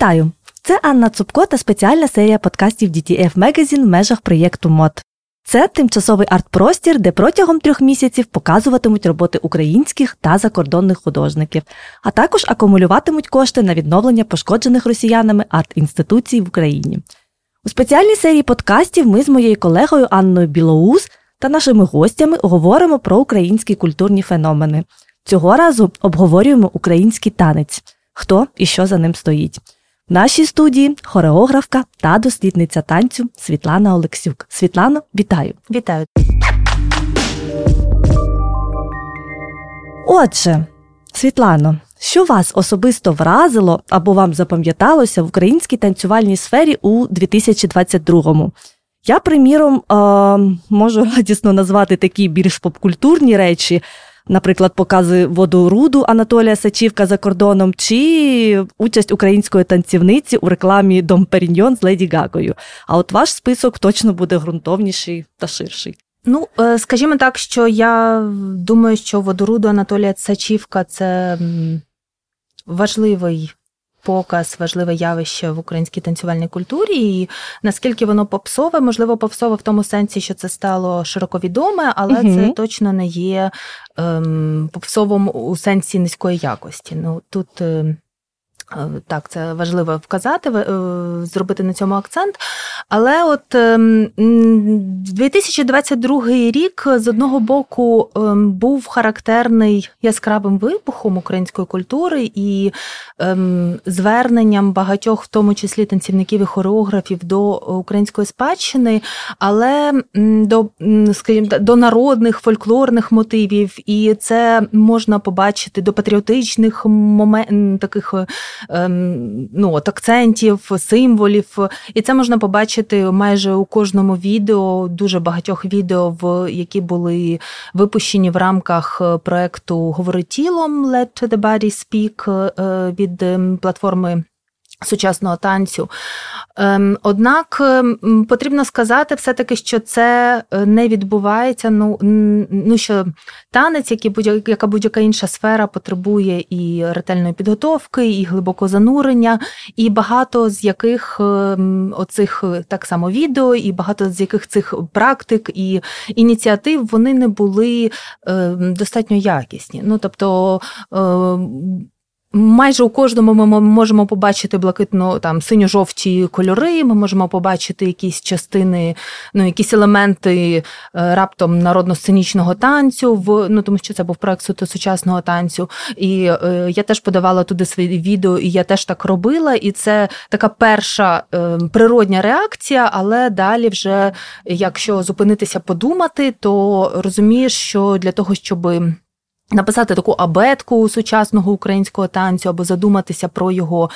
Вітаю! Це Анна Цупко та спеціальна серія подкастів DTF Magazine в межах проєкту МОД. Це тимчасовий арт-простір, де протягом трьох місяців показуватимуть роботи українських та закордонних художників, а також акумулюватимуть кошти на відновлення пошкоджених росіянами арт-інституцій в Україні. У спеціальній серії подкастів ми з моєю колегою Анною Білоус та нашими гостями говоримо про українські культурні феномени. Цього разу обговорюємо український танець, хто і що за ним стоїть. В нашій студії хореографка та дослідниця танцю Світлана Олексюк. Світлано, вітаю! Вітаю! Отже, Світлано, що вас особисто вразило або вам запам'яталося в українській танцювальній сфері у 2022-му? Я, приміром, можу радісно назвати такі більш попкультурні речі, наприклад, покази водоруду Анатолія Сачівка за кордоном, чи участь української танцівниці у рекламі Дом Періньйон з Леді Гагою. А от ваш список точно буде ґрунтовніший та ширший. Ну, е, скажімо так, що я думаю, що водоруду Анатолія Сачівка це важливий показ, важливе явище в українській танцювальній культурі, і наскільки воно попсове, можливо, попсове в тому сенсі, що це стало широко відоме, але угу. це точно не є ем, попсовим у сенсі низької якості. Ну тут. Ем, так, це важливо вказати, е, зробити на цьому акцент. Але от 2022 ем, рік з одного боку ем, був характерний яскравим вибухом української культури і ем, зверненням багатьох, в тому числі танцівників і хореографів, до української спадщини, але до, скажімо, до народних фольклорних мотивів, і це можна побачити до патріотичних момент таких. Ем, ну, от акцентів, символів. І це можна побачити майже у кожному відео, дуже багатьох відео, в які були випущені в рамках е, проекту Говори тілом Let the Body Speak е, від ем, платформи сучасного танцю. Ем, однак ем, потрібно сказати все-таки, що це е, не відбувається. Ну ну що танець, як і будь яка будь-яка інша сфера, потребує і ретельної підготовки, і глибокого занурення, і багато з яких ем, оцих так само відео, і багато з яких цих практик і ініціатив вони не були достатньо якісні. Ну тобто Майже у кожному ми можемо побачити блакитно там синьо-жовті кольори. Ми можемо побачити якісь частини, ну якісь елементи е, раптом народно-сценічного танцю. В ну тому, що це був проект суто сучасного танцю. І е, я теж подавала туди свої відео, і я теж так робила. І це така перша е, природня реакція. Але далі, вже якщо зупинитися, подумати, то розумієш, що для того, щоби. Написати таку абетку сучасного українського танцю або задуматися про його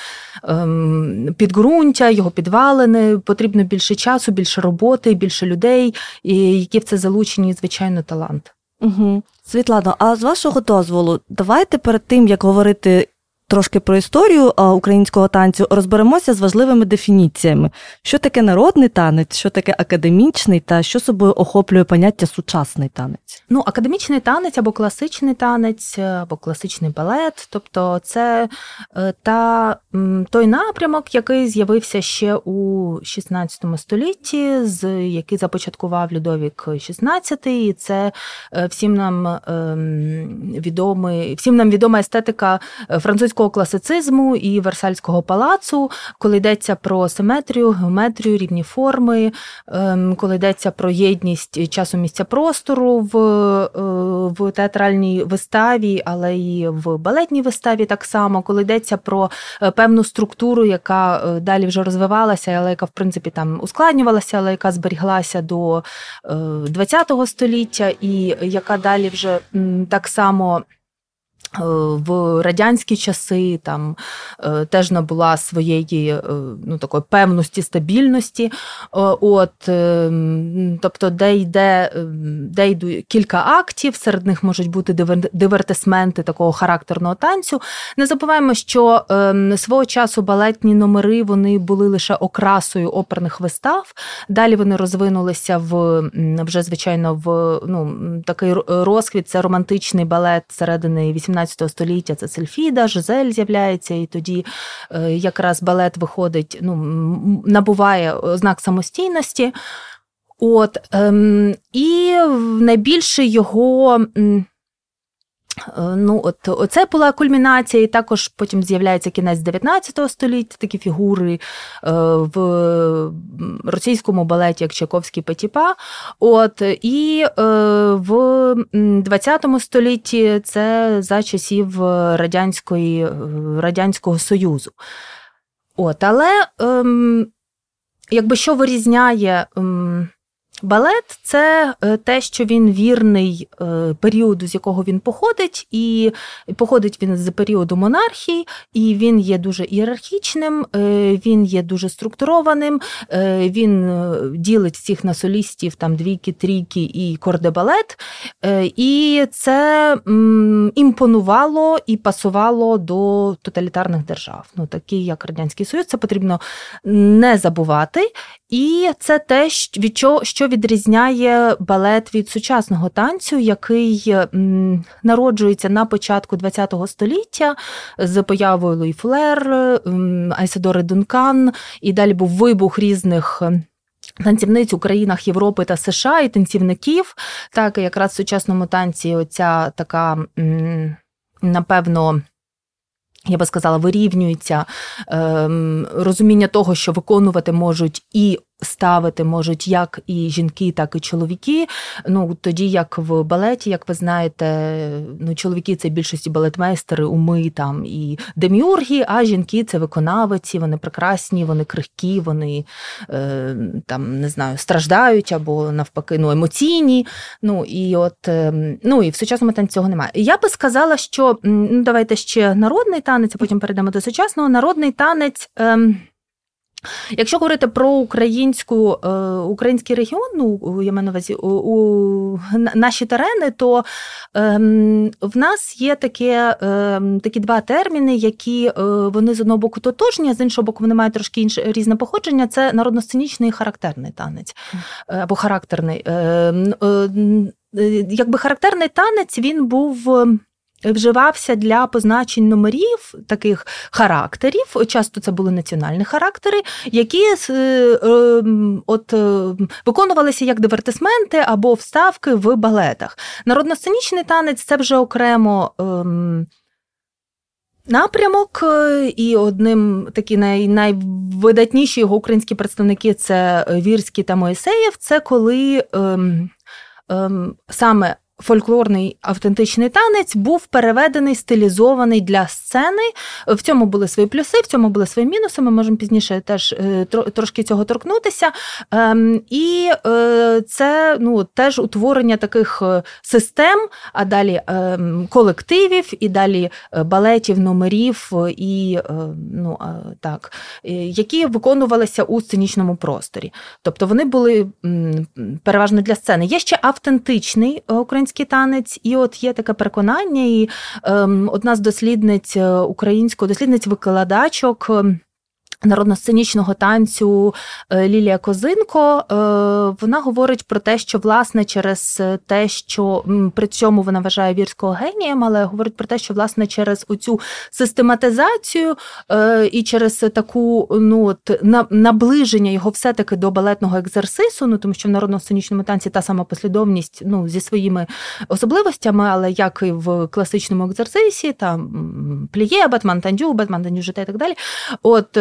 ем, підґрунтя, його підвалини. Потрібно більше часу, більше роботи, більше людей, і які в це залучені, звичайно, талант. Угу. Світлано, а з вашого дозволу, давайте перед тим як говорити трошки про історію українського танцю, розберемося з важливими дефініціями, що таке народний танець, що таке академічний та що собою охоплює поняття сучасний танець. Ну, академічний танець або класичний танець, або класичний балет, тобто це е, та той напрямок, який з'явився ще у 16 столітті, з який започаткував Людовік XVI, і це е, всім нам ем, відомий, всім нам відома естетика е, французького французького класицизму і Версальського палацу, коли йдеться про симетрію, геометрію, рівні форми, ем, коли йдеться про єдність часу місця простору в е, в театральній виставі, але і в балетній виставі так само, коли йдеться про е, певну структуру, яка е, далі вже розвивалася, але яка в принципі там ускладнювалася, але яка зберіглася до ХХ століття, і яка далі вже так само. Е, в радянські часи там е, теж набула своєї е, ну, такої певності, стабільності. От, Тобто, де йде де йдуть кілька актів, серед них можуть бути дивертисменти такого характерного танцю. Не забуваємо, що свого часу балетні номери вони були лише окрасою оперних вистав. Далі вони розвинулися в вже, звичайно, в ну, такий розквіт, це романтичний балет середини 18 18 століття це Сельфіда, Жизель з'являється, і тоді якраз балет виходить, ну, набуває ознак самостійності. От, ем, І найбільше його. Е, ну, от Оце була кульмінація, і також потім з'являється кінець 19 століття, такі фігури е, в російському балеті, як Чайковський Петіпа. От, І е, в 20 столітті це за часів Радянської, Радянського Союзу. От, Але ем, якби що вирізняє. Ем, Балет це е, те, що він вірний е, періоду, з якого він походить, і походить він з періоду монархії, і він є дуже ієрархічним, е, він є дуже структурованим, він ділить всіх на солістів, там двійки, трійки і кордебалет. І це імпонувало і пасувало до тоталітарних держав. Ну, такі як Радянський Союз, це потрібно не забувати. І це те, від чого що відрізняє балет від сучасного танцю, який народжується на початку ХХ століття з появою Лої Фуллер, Айседори Дункан, і далі був вибух різних. Танцівниць у країнах Європи та США і танцівників. Так, якраз в сучасному танці оця така, напевно, я би сказала, вирівнюється ем, розуміння того, що виконувати можуть і ставити можуть як і жінки, так і чоловіки. Ну тоді як в балеті, як ви знаєте, ну чоловіки це більшості балетмейстери, уми там і деміурги, а жінки це виконавиці, вони прекрасні, вони крихкі, вони е, там не знаю, страждають або навпаки ну, емоційні. Ну і от е, ну і в сучасному танці цього немає. Я би сказала, що ну давайте ще народний танець, а потім перейдемо до сучасного народний танець. Е, Якщо говорити про українську, е, український регіон, ну я маю на увазі у, у наші терени, то е, в нас є таке, е, такі два терміни, які е, вони з одного боку тотожні, а з іншого боку, вони мають трошки інше різне походження. Це народно-сценічний і характерний танець е, або характерний. Е, якби характерний танець він був вживався для позначень номерів таких характерів. Часто це були національні характери, які е, е, от, е, виконувалися як дивертисменти або вставки в балетах. Народно-сценічний танець це вже окремо. Ем, напрямок, і одним такі най, найвидатніші його українські представники це Вірський та Моїсеєв. Це коли ем, ем, саме фольклорний автентичний танець був переведений, стилізований для сцени. В цьому були свої плюси, в цьому були свої мінуси. Ми можемо пізніше теж е, трошки цього торкнутися. Ем, і е, це ну, теж утворення таких е, систем, а далі ем, колективів, і далі балетів, номерів, і ну, так, які виконувалися у сценічному просторі. Тобто вони були переважно для сцени. Є ще автентичний український український танець, і от є таке переконання, і ем, одна з дослідниць е, українського дослідниць викладачок. Народно-сценічного танцю е, Лілія Козинко е, вона говорить про те, що власне через те, що при цьому вона вважає вірського генієм, але говорить про те, що власне через оцю систематизацію е, і через таку ну от наближення його все-таки до балетного екзерсису, ну тому що в народно-сценічному танці та сама послідовність ну зі своїми особливостями, але як і в класичному екзерсисі, там пліє, батман тандю, батман тандю життя і так далі. От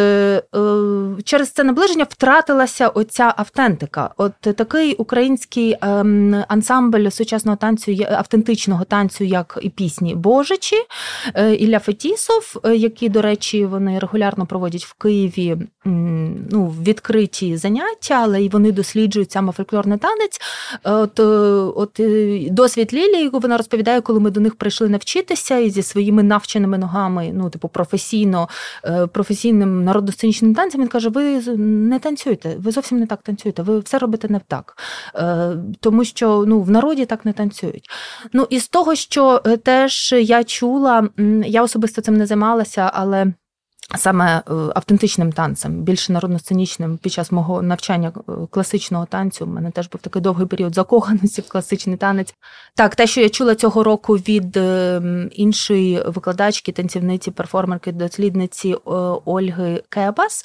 через це наближення втратилася оця автентика. От такий український ем, ансамбль сучасного танцю, автентичного танцю, як і пісні Божичі, е, Ілля Фетісов, е, які, до речі, вони регулярно проводять в Києві ну, відкриті заняття, але й вони досліджують саме фольклорний танець. От от досвід Лілії вона розповідає, коли ми до них прийшли навчитися і зі своїми навченими ногами, ну, типу, професійно, професійним народосценічним сценічним танцем, він каже: ви не танцюєте, ви зовсім не так танцюєте, ви все робите не так. Е, тому що ну, в народі так не танцюють. Ну, І з того, що е, теж я чула, я особисто цим не займалася, але. Саме е, автентичним танцем, більше народно-сценічним під час мого навчання е, класичного танцю. У мене теж був такий довгий період закоханості в класичний танець. Так, те, що я чула цього року від е, іншої викладачки, танцівниці, перформерки, дослідниці Ольги Кебас,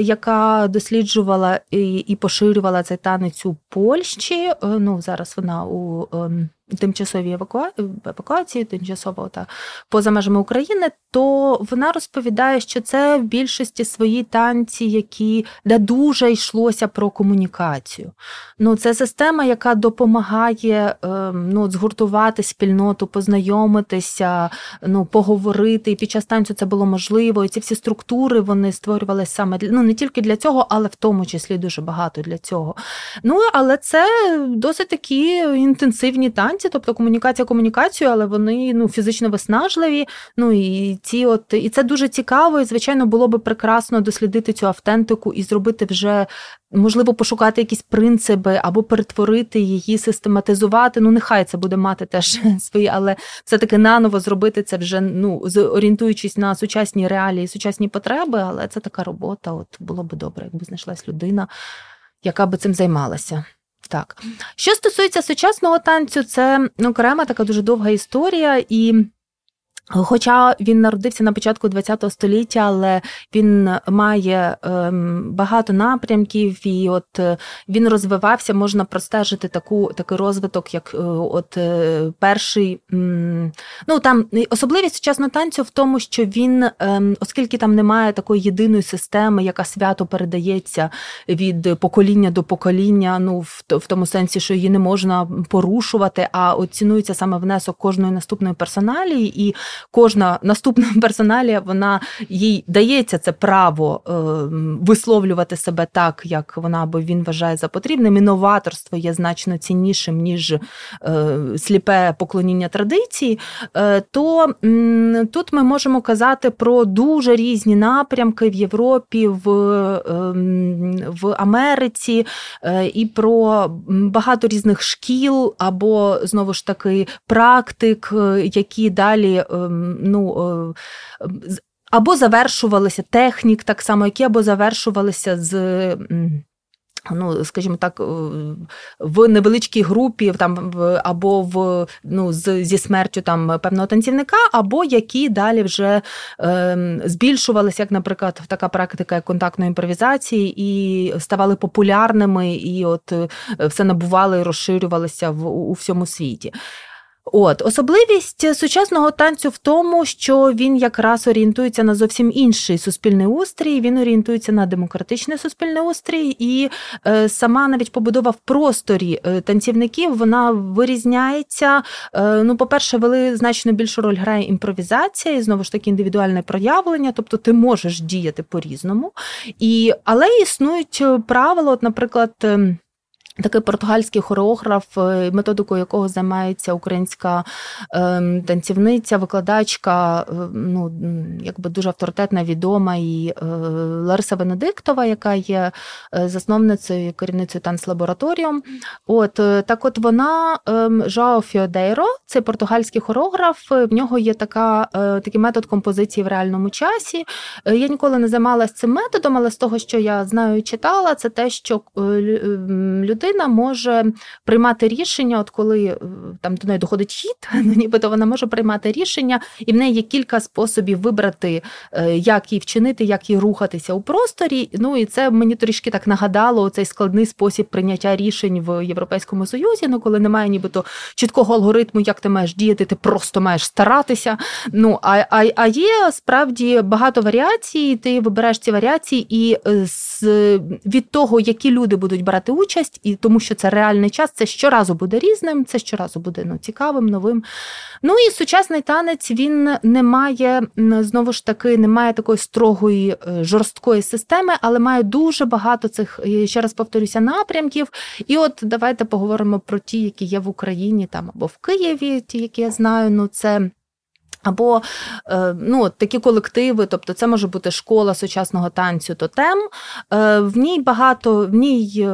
яка досліджувала і поширювала цей танець у Польщі. Ну зараз вона у тимчасовій евакуації, тимчасово та поза межами України, то вона розповідає, що це в більшості свої танці, які де дуже йшлося про комунікацію. Ну, Це система, яка допомагає ем, ну, згуртувати спільноту, познайомитися, ну, поговорити. І під час танцю це було можливо. І ці всі структури вони створювалися саме ну не тільки для цього, але в тому числі дуже багато для цього. Ну, але це досить такі інтенсивні танці танці, тобто комунікація комунікацію, але вони ну фізично виснажливі. Ну і ці, от і це дуже цікаво. І звичайно, було би прекрасно дослідити цю автентику і зробити вже. Можливо, пошукати якісь принципи або перетворити її, систематизувати. Ну, нехай це буде мати теж свої, але все-таки наново зробити це вже ну орієнтуючись на сучасні реалії, сучасні потреби. Але це така робота. От було би добре, якби знайшлась людина, яка би цим займалася. Так, що стосується сучасного танцю, це окрема така дуже довга історія, і Хоча він народився на початку ХХ століття, але він має ем, багато напрямків, і от е, він розвивався, можна простежити таку такий розвиток, як е, от е, перший. Ну там особливість сучасного танцю в тому, що він, ем, оскільки там немає такої єдиної системи, яка свято передається від покоління до покоління, ну в, тому сенсі, що її не можна порушувати, а оцінується саме внесок кожної наступної персоналії і кожна наступна персоналія вона їй дається це право е, висловлювати себе так, як вона або він вважає за потрібним. І новаторство є значно ціннішим, ніж е, сліпе поклоніння традиції. Е, то тут ми можемо казати про дуже різні напрямки в Європі, в, в Америці і про багато різних шкіл або знову ж таки практик, які далі ну, або завершувалися технік, так само, які або завершувалися з. Ну, скажімо так, в невеличкій групі там або в ну з, зі смертю там певного танцівника, або які далі вже е, збільшувалися, як, наприклад, така практика як контактної імпровізації, і ставали популярними, і от все набували розширювалися в у всьому світі. От особливість сучасного танцю в тому, що він якраз орієнтується на зовсім інший суспільний устрій. Він орієнтується на демократичний суспільний устрій, і е, сама навіть побудова в просторі е, танцівників вона вирізняється. Е, ну, по-перше, вели значно більшу роль грає імпровізація і знову ж таки індивідуальне проявлення, тобто ти можеш діяти по-різному. І, Але існують правила, от, наприклад. Такий португальський хореограф, е, методикою якого займається українська ем, танцівниця, викладачка, е, ну якби дуже авторитетна, відома і е, Лариса Венедиктова, яка є засновницею і керівницею танцлабораторієм. От так, от вона Жоао Фіодейро, це португальський хореограф. В нього є така такий метод композиції в реальному часі. Я ніколи не займалася цим методом, але з того, що я знаю і читала, це те, що людина людина може приймати рішення, от коли е, там до неї доходить хід, ну нібито вона може приймати рішення, і в неї є кілька способів вибрати, е, як їй вчинити, як їй рухатися у просторі. Ну і це мені трішки так нагадало цей складний спосіб прийняття рішень в Європейському Союзі. Ну, коли немає нібито чіткого алгоритму, як ти маєш діяти, ти просто маєш старатися. Ну а а, а є справді багато варіацій. Ти вибираєш ці варіації, і е, з від того, які люди будуть брати участь, і тому що це реальний час, це щоразу буде різним, це щоразу буде ну, цікавим, новим. Ну і сучасний танець він не має знову ж таки, не має такої строгої е, жорсткої системи, але має дуже багато цих, ще раз повторюся, напрямків. І от давайте поговоримо про ті, які є в Україні там або в Києві, ті, які я знаю. Ну це Або ну, такі колективи, тобто це може бути школа сучасного танцю тотем. В ній багато, в ній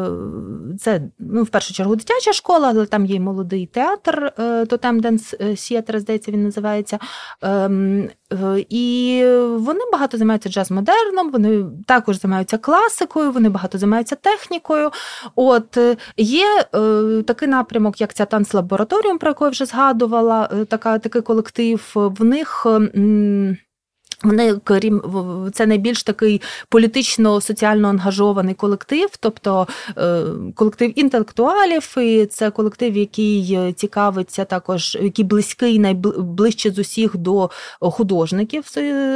це ну, в першу чергу дитяча школа, але там є молодий театр, тотем Денс Сіатр, здається, він називається. Ем, і вони багато займаються джаз-модерном, вони також займаються класикою, вони багато займаються технікою. От Є такий напрямок, як ця танцлабораторіум, про яку я вже згадувала, така, такий колектив в них. Вони крім це найбільш такий політично-соціально ангажований колектив, тобто е, колектив інтелектуалів, і це колектив, який цікавиться також, який близький, найближче з усіх до художників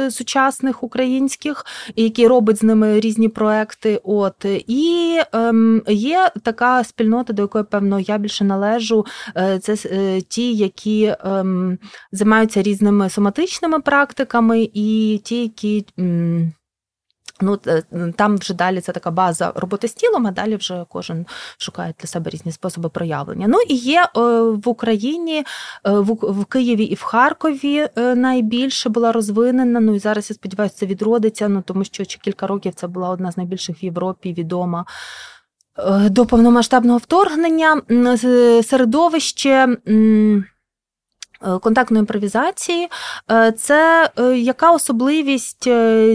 сучасних українських, і який робить з ними різні проекти. От і ем, є така спільнота, до якої певно я більше належу. Е, це е, ті, які ем, займаються різними соматичними практиками. і ті, які. Ну, Там вже далі це така база роботи з тілом, а далі вже кожен шукає для себе різні способи проявлення. Ну і є е, в Україні, е, в Києві і в Харкові е, найбільше була розвинена. Ну і зараз я сподіваюся, це відродиться, ну тому що ще кілька років це була одна з найбільших в Європі відома. До повномасштабного вторгнення середовище. Е, контактної імпровізації, е, це е, яка особливість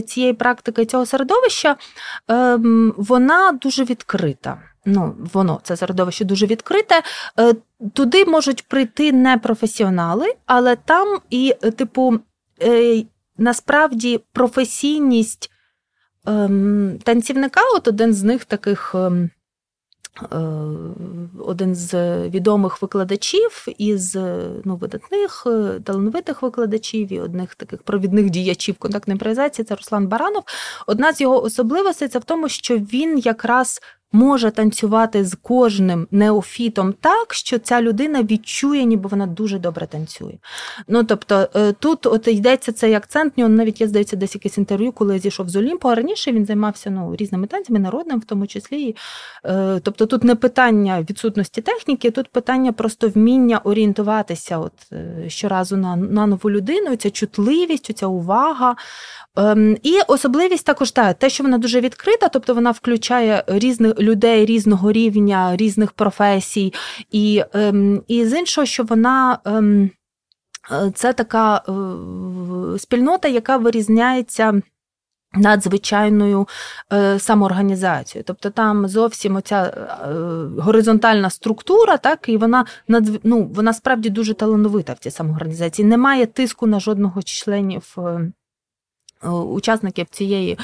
цієї практики цього середовища? Ем, вона дуже відкрита. Ну, воно це середовище дуже відкрите. Туди можуть прийти не професіонали, але там і, типу, насправді професійність ем, танцівника, от один з них таких. Е, один з відомих викладачів із ну, видатних е, талановитих викладачів і одних таких провідних діячів контактної імпровізації це Руслан Баранов. Одна з його особливостей це в тому, що він якраз може танцювати з кожним неофітом так, що ця людина відчує, ніби вона дуже добре танцює. Ну тобто е, тут от йдеться цей акцент. Нього навіть я здається, десь якесь інтерв'ю, коли я зійшов з Олімпу, а раніше він займався ну, різними танцями, народним в тому числі. Е, тобто тут не питання відсутності техніки, тут питання просто вміння орієнтуватися от е, щоразу на, на нову людину, ця чутливість, ця увага. Ем, і особливість також та, те, що вона дуже відкрита, тобто вона включає різних людей різного рівня, різних професій, і, ем, і з іншого, що вона. Ем, е, це така е, спільнота, яка вирізняється надзвичайною е, самоорганізацією. Тобто там зовсім оця горизонтальна структура, так, і вона ну, вона справді дуже талановита в цій самоорганізації. Немає тиску на жодного членів учасників цієї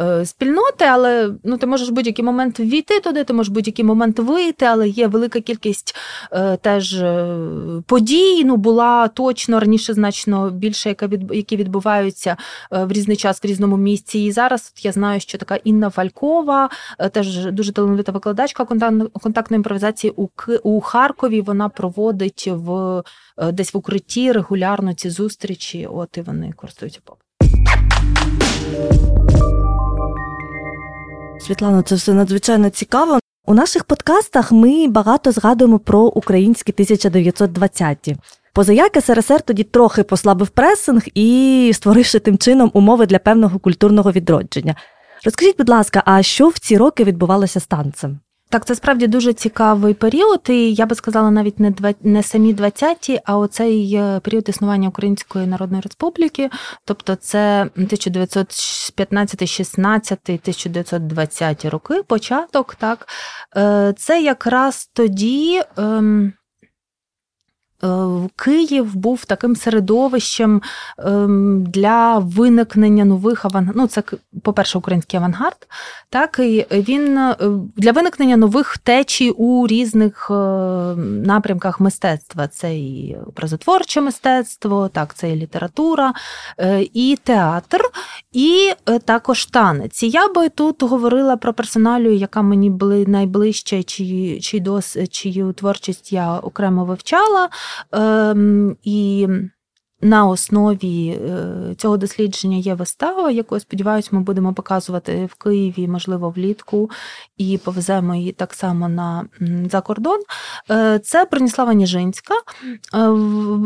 е, спільноти, але ну, ти можеш в будь-який момент війти туди, ти можеш в будь-який момент вийти, але є велика кількість е, теж подій. Ну, була точно раніше значно більше, яка від, які відбуваються в різний час в різному місці. І зараз я знаю, що така Інна Фалькова, теж дуже талановита викладачка контактної імпровізації у у Харкові. Вона проводить в десь в укритті регулярно ці зустрічі. От і вони користуються попитом. Світлано, це все надзвичайно цікаво. У наших подкастах ми багато згадуємо про українські 1920-ті. Позаяк СРСР тоді трохи послабив пресинг і створивши тим чином умови для певного культурного відродження. Розкажіть, будь ласка, а що в ці роки відбувалося з танцем? Так, це справді дуже цікавий період, і я би сказала навіть не два не самі 20-ті, а оцей е, період існування Української Народної Республіки, тобто це 1915, 16, 1920 роки, початок, так е, це якраз тоді. Ем, Київ був таким середовищем ем, для виникнення нових авангард. Ну, це, по-перше, український авангард. Так, і він е, для виникнення нових течій у різних е, напрямках мистецтва. Це і образотворче мистецтво, так, це і література, і театр, і також танець. Я би тут говорила про персоналію, яка мені була найближча, чиї, чиї дос, чию творчість я окремо вивчала. Ем, І на основі е, цього дослідження є вистава, яку я сподіваюся, ми будемо показувати в Києві, можливо, влітку, і повеземо її так само на за кордон. Е, це Броніслава Ніжинська.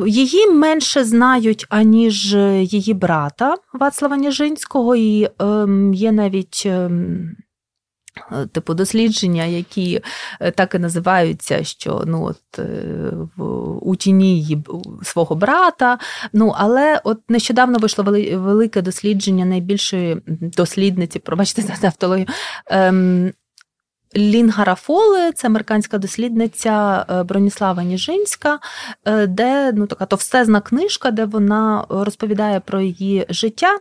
Її менше знають, аніж її брата Вацлава Ніжинського, і ем, є навіть. Ем, Е, типу дослідження, які е, так і називаються, що ну от е, у тіні свого брата. Ну але от нещодавно вийшло велике дослідження найбільшої дослідниці, пробачте за автологію, ем, Лінга Рафоли, це американська дослідниця е, Броніслава Ніжинська, е, де ну така товстезна книжка, де вона розповідає про її життя.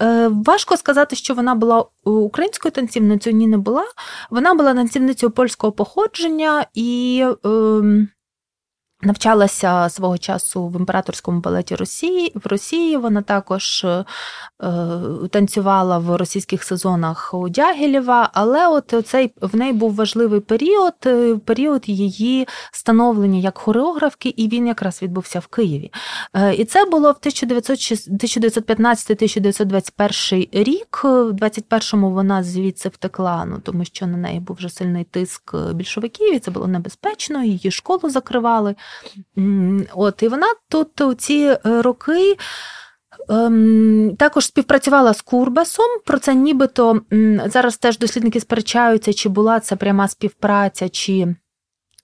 Е, важко сказати, що вона була українською танцівницею, ні не була. Вона була танцівницею польського походження і. Ем, Навчалася свого часу в імператорському балеті Росії в Росії. Вона також е, танцювала в російських сезонах у Дягілєва, але от цей в неї був важливий період, е, період її становлення як хореографки, і він якраз відбувся в Києві. Е, і це було в 1915-1921 рік. В 21-му вона звідси втекла, ну тому що на неї був вже сильний тиск більшовиків, і це було небезпечно. Її школу закривали. От, І вона тут у ці е, роки. Ем, також співпрацювала з Курбасом. Про це нібито зараз теж дослідники сперечаються, чи була це пряма співпраця, чи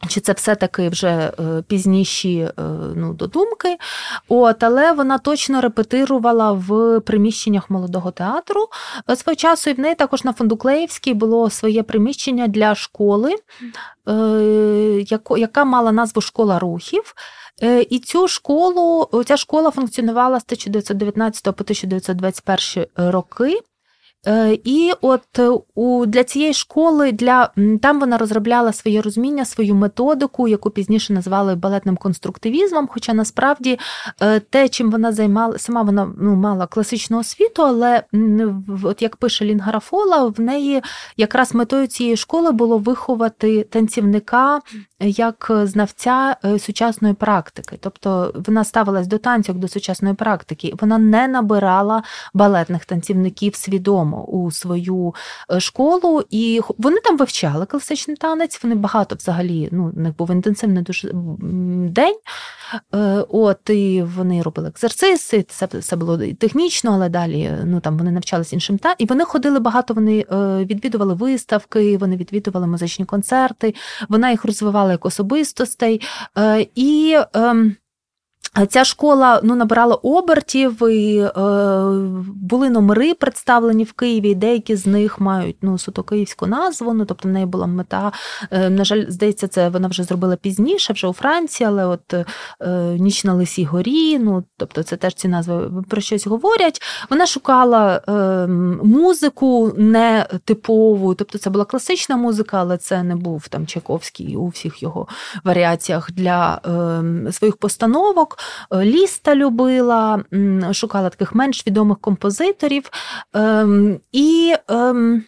чи це все-таки вже е, пізніші е, ну, додумки. От, Але вона точно репетирувала в приміщеннях молодого театру свого часу, і в неї також на Фондуклеївській було своє приміщення для школи, е, яка мала назву Школа рухів. І цю школу, ця школа функціонувала з 1919 по 1921 роки. Е, і от е, у для цієї школи для там вона розробляла своє розуміння, свою методику, яку пізніше назвали балетним конструктивізмом. Хоча насправді е, те, чим вона займала, сама вона ну, мала класичну освіту, але от як пише Лінгарафола, в неї якраз метою цієї школи було виховати танцівника як знавця сучасної практики. Тобто вона ставилась до танцю до сучасної практики. Вона не набирала балетних танцівників свідомо у свою е, школу, і вони там вивчали класичний танець. Вони багато взагалі ну, у них був інтенсивний дуже день. Е, от і вони робили екзерциси, це все було технічно, але далі ну там вони навчалися іншим та і вони ходили багато. Вони е, відвідували виставки, вони відвідували музичні концерти. Вона їх розвивала як особистостей і. Ем, Ця школа ну, набирала обертів, і е, були номери представлені в Києві, деякі з них мають ну, суто київську назву. Ну, тобто в неї була мета. Е, на жаль, здається, це вона вже зробила пізніше, вже у Франції, але от е, Ніч на Лисій горі, ну, тобто це теж ці назви про щось говорять. Вона шукала е, музику не типову, тобто це була класична музика, але це не був там Чайковський у всіх його варіаціях для ем, своїх постановок. Е, ліста любила, шукала таких менш відомих композиторів. Ем, і ем,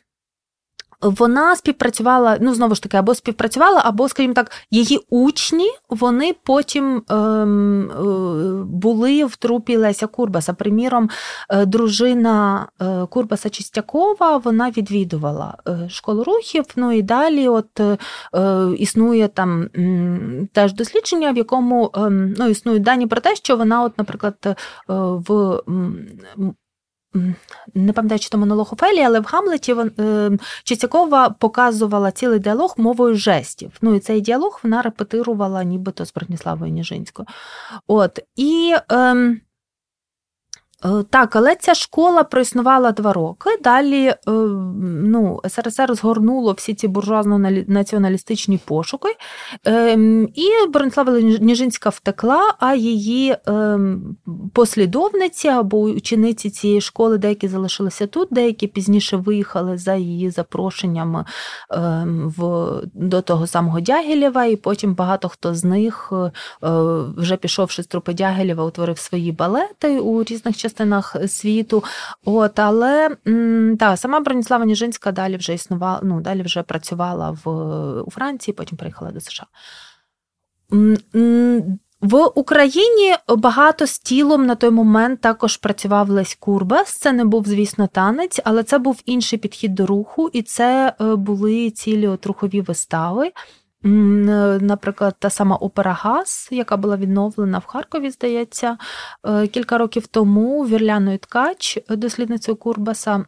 вона співпрацювала, ну знову ж таки, або співпрацювала, або, скажімо так, її учні вони потім ем, е, були в трупі Леся Курбаса. Приміром, е, дружина е, Курбаса Чистякова вона відвідувала е, школу рухів. Ну і далі, от е, існує там теж дослідження, в якому ем, ну, існують дані про те, що вона, от, наприклад, е, в не пам'ятаю, чи то монолог Офелії, але в Гамлеті е, Чистякова показувала цілий діалог мовою жестів. Ну і цей діалог вона репетирувала нібито з Братніславою Ніжинською. От, І е, Е, так, але ця школа проіснувала два роки. Далі е, ну, СРСР згорнуло всі ці буржуазно-націоналістичні пошуки, ем, і Бронислава Ніжинська втекла, а її ем, послідовниці або учениці цієї школи деякі залишилися тут, деякі пізніше виїхали за її запрошенням ем, до того самого Дягілєва, і потім багато хто з них, е, вже пішовши з трупи Дягілєва, утворив свої балети у різних частинах частинах світу. От, Але та, сама Броніслава Ніжинська далі вже існувала, ну, далі вже працювала в, у Франції, потім приїхала до США. В Україні багато з тілом на той момент також працював Лесь Курбас. Це не був, звісно, танець, але це був інший підхід до руху, і це е, були цілі от рухові вистави. Наприклад, та сама опера Газ, яка була відновлена в Харкові, здається, е, кілька років тому вірляною ткач, дослідницею Курбаса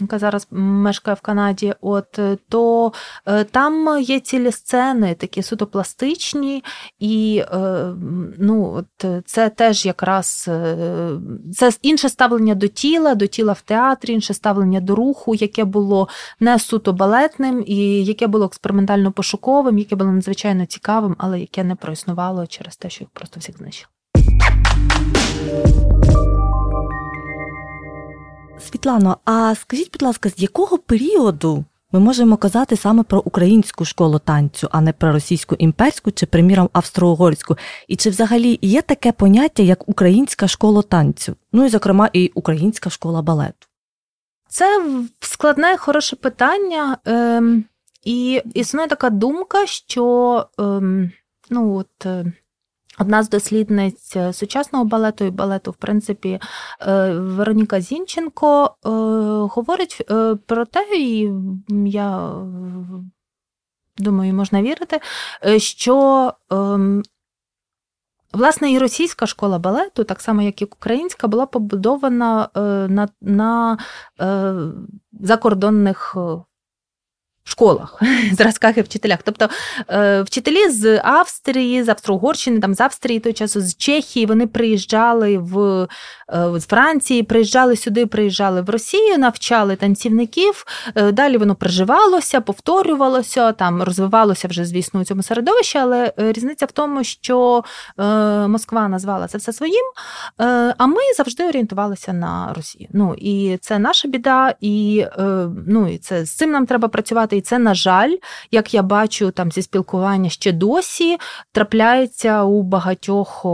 яка зараз мешкає в Канаді, от е, то е, там є цілі сцени, такі суто пластичні, і е, ну, от це теж якраз це інше ставлення до тіла, до тіла в театрі, інше ставлення до руху, яке було не суто балетним, і яке було експериментально пошуковим, яке було надзвичайно цікавим, але яке не проіснувало через те, що їх просто всіх знищили. Світлано, а скажіть, будь ласка, з якого періоду ми можемо казати саме про українську школу танцю, а не про російську імперську чи, приміром, австро-угорську? І чи взагалі є таке поняття, як українська школа танцю? Ну і, зокрема, і українська школа балету? Це складне хороше питання. Ем, І існує така думка, що ем, ну от. Одна з дослідниць е, сучасного балету і балету, в принципі, е, Вероніка Зінченко е, говорить про те, і я думаю, можна вірити, що ем, власне і російська школа балету, так само як і українська, була побудована на на закордонних школах, зразках і вчителях. Тобто е, вчителі з Австрії, з Австро-Угорщини, там з Австрії той часу, з Чехії, вони приїжджали в е, з Франції, приїжджали сюди, приїжджали в Росію, навчали танцівників. Е, далі воно приживалося, повторювалося, там розвивалося вже, звісно, у цьому середовищі, але різниця в тому, що Москва назвала це все своїм, а ми завжди орієнтувалися на Росію. Ну і це наша біда, і ну, і це з цим нам треба працювати. І це, на жаль, як я бачу там зі спілкування ще досі, трапляється у багатьох.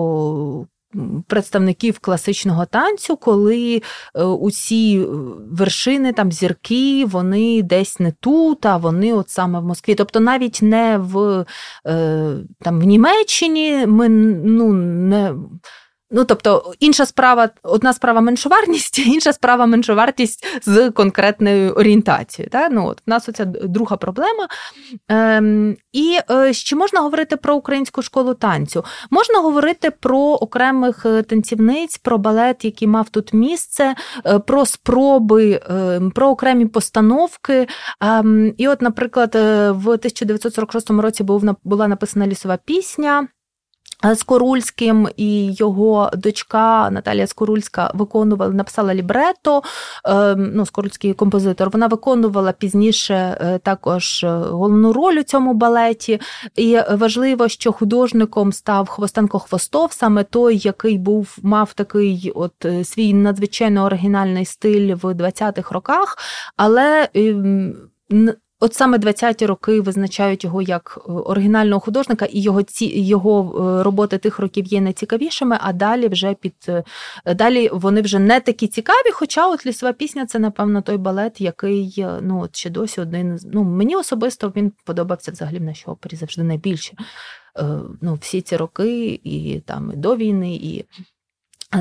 Представників класичного танцю, коли е, усі вершини, там зірки, вони десь не тут, а вони от саме в Москві. Тобто навіть не в е, там, в Німеччині ми ну, не. Ну, тобто, інша справа, одна справа меншовартість, інша справа меншовартість з конкретною орієнтацією. Та? Ну, от, У нас оця друга проблема. Ем, І е, чи можна говорити про українську школу танцю? Можна говорити про окремих е, танцівниць, про балет, який мав тут місце, е, про спроби, е, про окремі постановки. Ем, І, от, наприклад, е, в 1946 році була написана лісова пісня. Скорульським і його дочка Наталія Скорульська виконувала, написала лібрето, ем, ну, Скорульський композитор. Вона виконувала пізніше е, також е, головну роль у цьому балеті. І важливо, що художником став Хвостенко Хвостов, саме той, який був, мав такий от е, свій надзвичайно оригінальний стиль в 20-х роках, але. От саме 20-ті роки визначають його як е, оригінального художника, і його ці його е, роботи тих років є найцікавішими, а далі вже під е, далі вони вже не такі цікаві. Хоча от лісова пісня це, напевно, той балет, який ну от ще досі один ну мені особисто він подобався взагалі нашій опері завжди найбільше. Ну, Всі ці роки, і там і до війни, і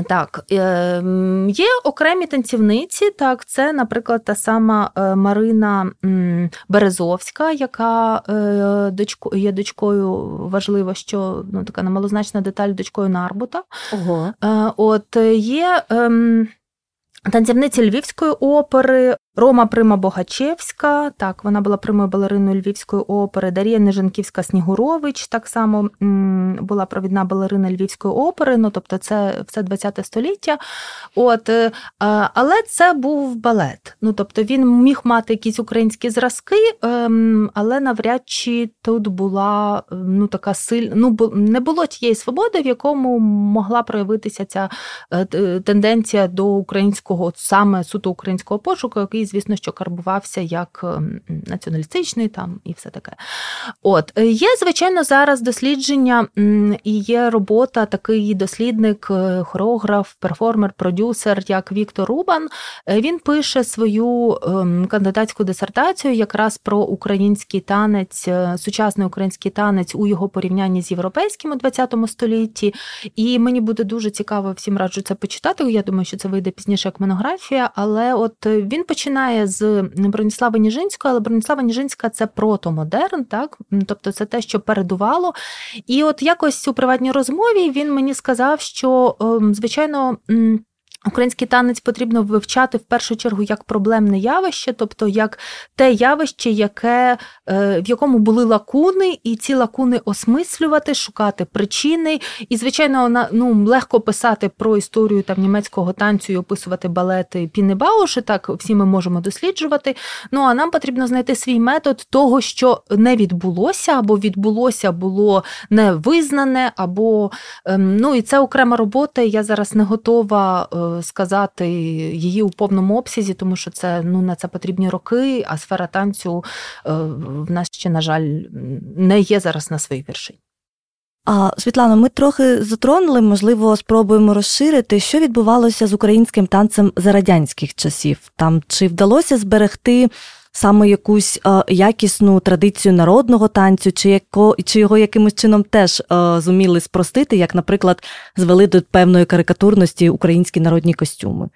так, ем, є окремі танцівниці. Так, це, наприклад, та сама е, Марина Березовська, яка е, є дочкою, важливо, що ну, така немалозначна деталь дочкою Нарбута. Ого. Е, от є. Ем, танцівниці Львівської опери Рома Прима Богачевська, так, вона була примою балериною Львівської опери, Дарія Нежанківська Снігурович, так само була провідна балерина Львівської опери, ну тобто це все ХХ століття. От, е, Але це був балет. Ну, тобто Він міг мати якісь українські зразки, ем, але навряд чи тут була ну, така сильна, ну, не було тієї свободи, в якому могла проявитися ця е, тенденція до українського, саме суто українського пошуку, який звісно, що карбувався як націоналістичний там і все таке. От є, звичайно, зараз дослідження і є робота, такий дослідник, хореограф, перформер, продюсер, як Віктор Рубан. Він пише свою ем, кандидатську дисертацію якраз про український танець, сучасний український танець у його порівнянні з європейським у ХХ столітті. І мені буде дуже цікаво всім раджу це почитати. Я думаю, що це вийде пізніше як монографія. Але от він починає з Броніслава Ніжинського, але Броніслава Ніжинська це протомодерн, так тобто це те, що передувало. І от якось у приватній розмові він мені сказав, що ем, звичайно. Український танець потрібно вивчати в першу чергу як проблемне явище, тобто як те явище, яке, е, в якому були лакуни, і ці лакуни осмислювати, шукати причини. І, звичайно, ну, легко писати про історію там німецького танцю і описувати балети Піни Бауші, так всі ми можемо досліджувати. Ну а нам потрібно знайти свій метод того, що не відбулося, або відбулося, було не визнане, або ем, ну і це окрема робота. Я зараз не готова. Сказати її у повному обсязі, тому що це ну на це потрібні роки, а сфера танцю е, в нас ще, на жаль, не є зараз на своїй вершині. А Світлана, ми трохи затронули, можливо, спробуємо розширити, що відбувалося з українським танцем за радянських часів. Там чи вдалося зберегти саме якусь е, якісну традицію народного танцю, чи яко, чи його якимось чином теж е, зуміли спростити, як, наприклад, звели до певної карикатурності українські народні костюми?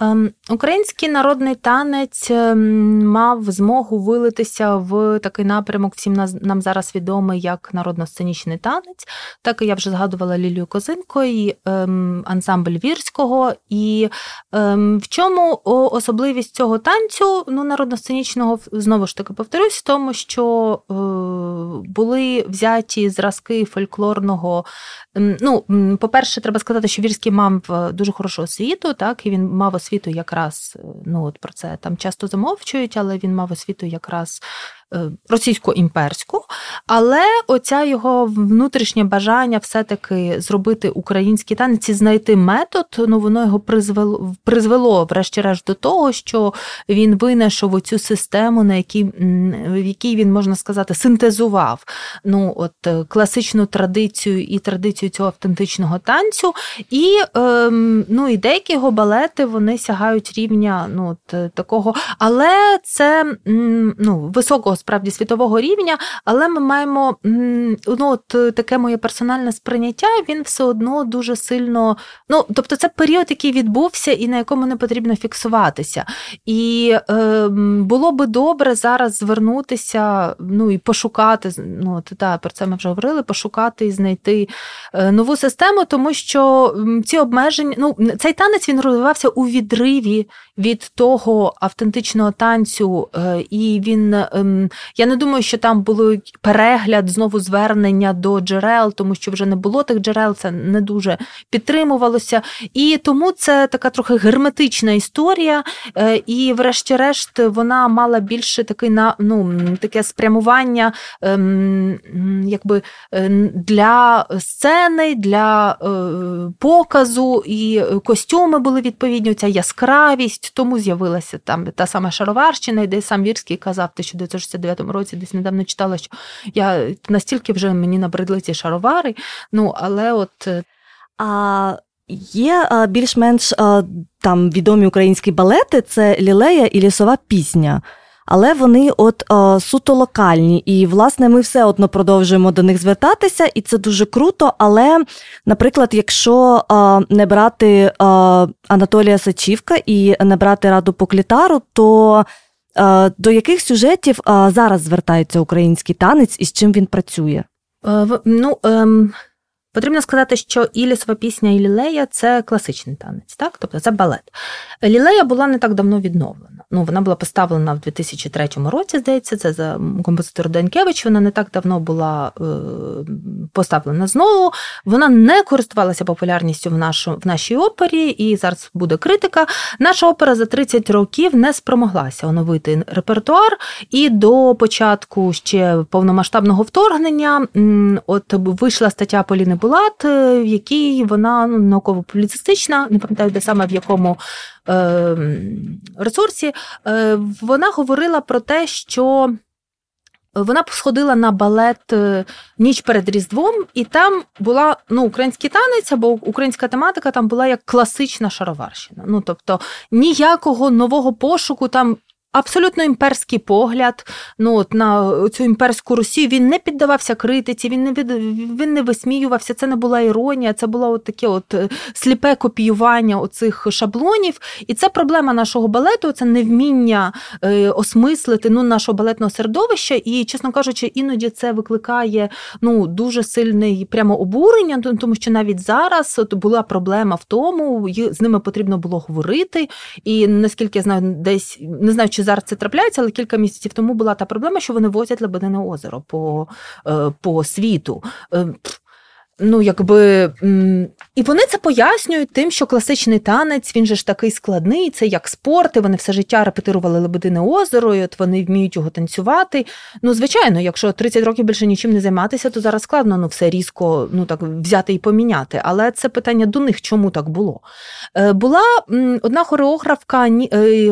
Ем, український народний танець ем, мав змогу вилитися в такий напрямок, всім нам зараз відомий як народно-сценічний танець. Так я вже згадувала Лілію Козинко і ем, ансамбль Вірського. І в чому особливість цього танцю, ну, народно-сценічного, знову ж таки повторюсь, в тому, що е, були взяті зразки фольклорного. Ну, по-перше, треба сказати, що Вірський мав е, дуже хорошу освіту, так, і він мав освіту якраз, е, ну от про це там часто замовчують, але він мав освіту якраз російсько-імперську, але оця його внутрішнє бажання все-таки зробити український танець і знайти метод, ну воно його призвело, призвело, врешті-решт, до того, що він винайшов оцю систему, на якій, в якій він, можна сказати, синтезував ну, от, е, класичну традицію і традицію цього автентичного танцю. І ем, ну, і деякі його балети вони сягають рівня ну, от, е, такого, але це ну, високого справді світового рівня, але ми маємо ну, от таке моє персональне сприйняття, він все одно дуже сильно. Ну, тобто, це період, який відбувся і на якому не потрібно фіксуватися. І е, було би добре зараз звернутися, ну і пошукати. Ну, та, про це ми вже говорили, пошукати і знайти е, нову систему, тому що ці обмеження, ну, цей танець він розвивався у відриві від того автентичного танцю, е, і він ем, я не думаю, що там було перегляд, знову звернення до джерел, тому що вже не було тих джерел, це не дуже підтримувалося. І тому це така трохи герметична історія. Е, і, врешті-решт, вона мала більше такий ну, таке спрямування ем, якби е, для сцени, для показу, і костюми були відповідні, ця яскравість, тому з'явилася там та сама Шароварщина, де сам Вірський казав 1969 2009 році десь недавно читала, що я настільки вже мені набридли ці шаровари. Ну, але от. Е, а є більш-менш там відомі українські балети це лілея і лісова пісня. Але вони от е, суто локальні, і власне ми все одно продовжуємо до них звертатися, і це дуже круто. Але, наприклад, якщо е, не брати е, Анатолія Сачівка і не брати раду Поклітару, то Е, до яких сюжетів е, зараз звертається український танець і з чим він працює? Е, ну, ем, Потрібно сказати, що і лісова пісня, і лілея це класичний танець, так? Тобто це балет. Лілея була не так давно відновлена. Ну, Вона була поставлена в 2003 році, здається, це за композитор Данькевич. Вона не так давно була е, поставлена знову. Вона не користувалася популярністю в нашу, в нашій опері, і зараз буде критика. Наша опера за 30 років не спромоглася оновити репертуар, і до початку ще повномасштабного вторгнення от вийшла стаття Поліни Булат, в якій вона ну, науково-публіцистична, не пам'ятаю, де саме в якому е, ресурсі, е, вона говорила про те, що вона сходила на балет е, ніч перед Різдвом, і там була ну, український танець або українська тематика там була як класична шароварщина. Ну тобто ніякого нового пошуку там абсолютно імперський погляд ну, от на цю імперську Росію. Він не піддавався критиці, він не від, він не висміювався. Це не була іронія, це було от таке от е, сліпе копіювання оцих шаблонів. І це проблема нашого балету, це невміння е, осмислити ну, нашого балетного середовища. І, чесно кажучи, іноді це викликає ну, дуже сильне прямо обурення, тому що навіть зараз от була проблема в тому, з ними потрібно було говорити. І наскільки я знаю, десь не знаю, чи зараз це трапляється, але кілька місяців тому була та проблема, що вони возять Лебедине озеро по, е, по світу. Ну, якби і вони це пояснюють тим, що класичний танець він же ж такий складний, це як спорт, і вони все життя репетирували Лебедине озеро, і от вони вміють його танцювати. Ну, звичайно, якщо 30 років більше нічим не займатися, то зараз складно ну, все різко ну, так, взяти і поміняти. Але це питання до них, чому так було. Е, була одна хореографка е,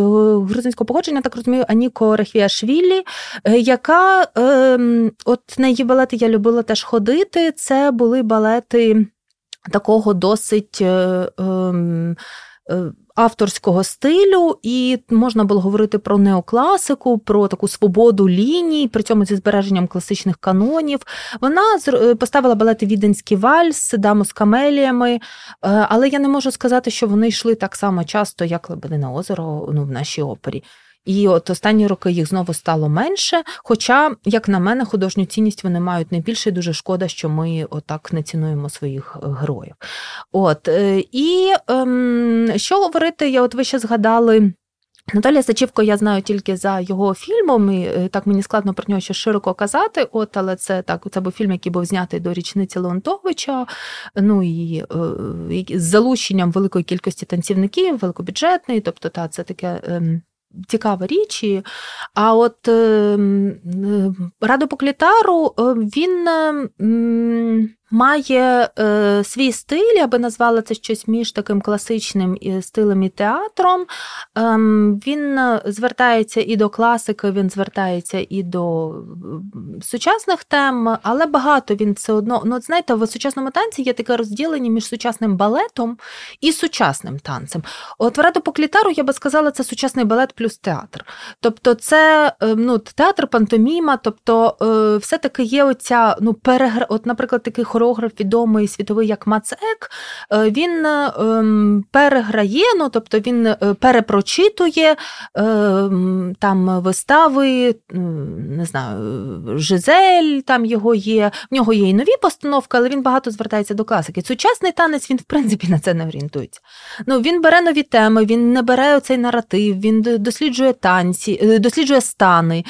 грузинського походження, так розумію, Аніко Рехвіашвілі, е, яка ем, от на її балети я любила теж ходити. Це були балети такого досить. Е, ем, е, Авторського стилю, і можна було говорити про неокласику, про таку свободу ліній, при цьому зі збереженням класичних канонів. Вона е, поставила балети Віденський вальс, даму з камеліями, але я не можу сказати, що вони йшли так само часто, як Лебедине озеро ну, в нашій опері. І от останні роки їх знову стало менше. Хоча, як на мене, художню цінність вони мають найбільше, дуже шкода, що ми отак не цінуємо своїх е, героїв. От е, і ем, що говорити, я от ви ще згадали. Наталія Сачівко я знаю тільки за його фільмом, і е, так мені складно про нього ще широко казати. От, але це так, це був фільм, який був знятий до річниці Леонтовича. Ну і, з залученням великої кількості танцівників, великобюджетний, тобто та це таке. Ем, цікава річ. А от ем, Радо Поклітару е, він ем, має е, свій стиль, я би назвала це щось між таким класичним стилем і театром. Ем, Він звертається і до класики, він звертається і до сучасних тем, але багато він все одно. Ну, от знаєте, в сучасному танці є таке розділення між сучасним балетом і сучасним танцем. От в Радо Поклітару, я би сказала, це сучасний балет плюс театр. Тобто, це е, ну, театр, пантоміма, тобто е, все-таки є оця ну, перегра... От, наприклад, такий хореограф відомий світовий як Мацек, е, він ем, переграє, ну тобто він е, перепрочитує там вистави, не знаю, Жизель, там його є, в нього є і нові постановки, але він багато звертається до класики. Сучасний танець він, в принципі, на це не орієнтується. Ну, Він бере нові теми, він не бере оцей наратив, він досліджує танці, е, досліджує стани.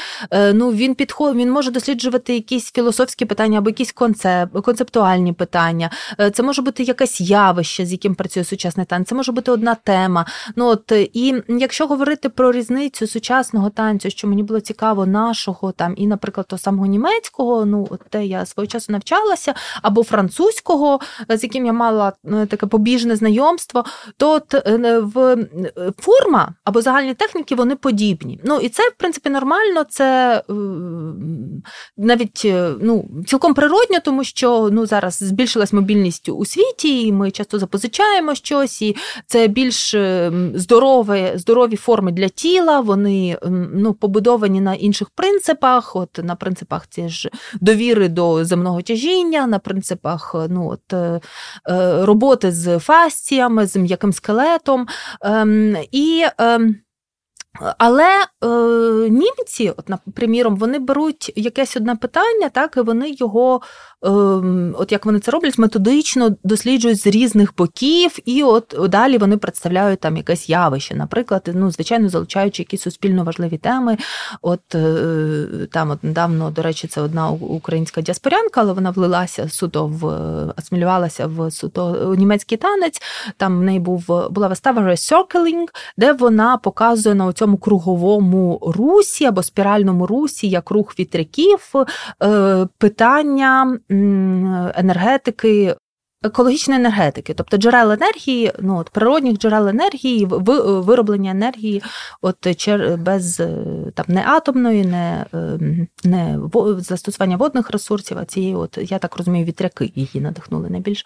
Ну, Він підход, він може досліджувати якісь філософські питання або якісь концеп, концептуальні питання, е, це може бути якесь явище, з яким працює сучасний танець, це може бути одна тема. Ну от І якщо говорити про різницю сучасного танцю, що мені було цікаво, нашого там, і, наприклад, того самого німецького, ну от те я свого часу навчалася, або французького, з яким я мала ну, таке побіжне знайомство, то от е, в форма або загальні техніки вони подібні. Ну І це, в принципі, нормально, це навіть ну, цілком природньо, тому що ну, зараз збільшилась мобільність у світі, і ми часто запозичаємо щось, і це більш ем, здорові, здорові форми для тіла, вони ем, ну, побудовані на інших принципах, от на принципах ці ж довіри до земного тяжіння, на принципах ну, от, е, е, роботи з фасціями, з м'яким скелетом. Ем, і але е, німці, от, наприміром, вони беруть якесь одне питання, так, і вони його Ем, от як вони це роблять, методично досліджують з різних боків, і от далі вони представляють там якесь явище. Наприклад, ну, звичайно, залучаючи якісь суспільно важливі теми. От е, там от недавно, до речі, це одна українська діаспорянка, але вона влилася суто в асимілювалася в суто німецький танець. Там в неї був була вистава Recircling, де вона показує на цьому круговому русі або спіральному русі, як рух вітряків, е, питання енергетики екологічної енергетики, тобто джерел енергії, ну от природних джерел енергії, вироблення енергії, от без там не атомної, не ем, не застосування водних ресурсів, а цієї, от я так розумію, вітряки її надихнули найбільш.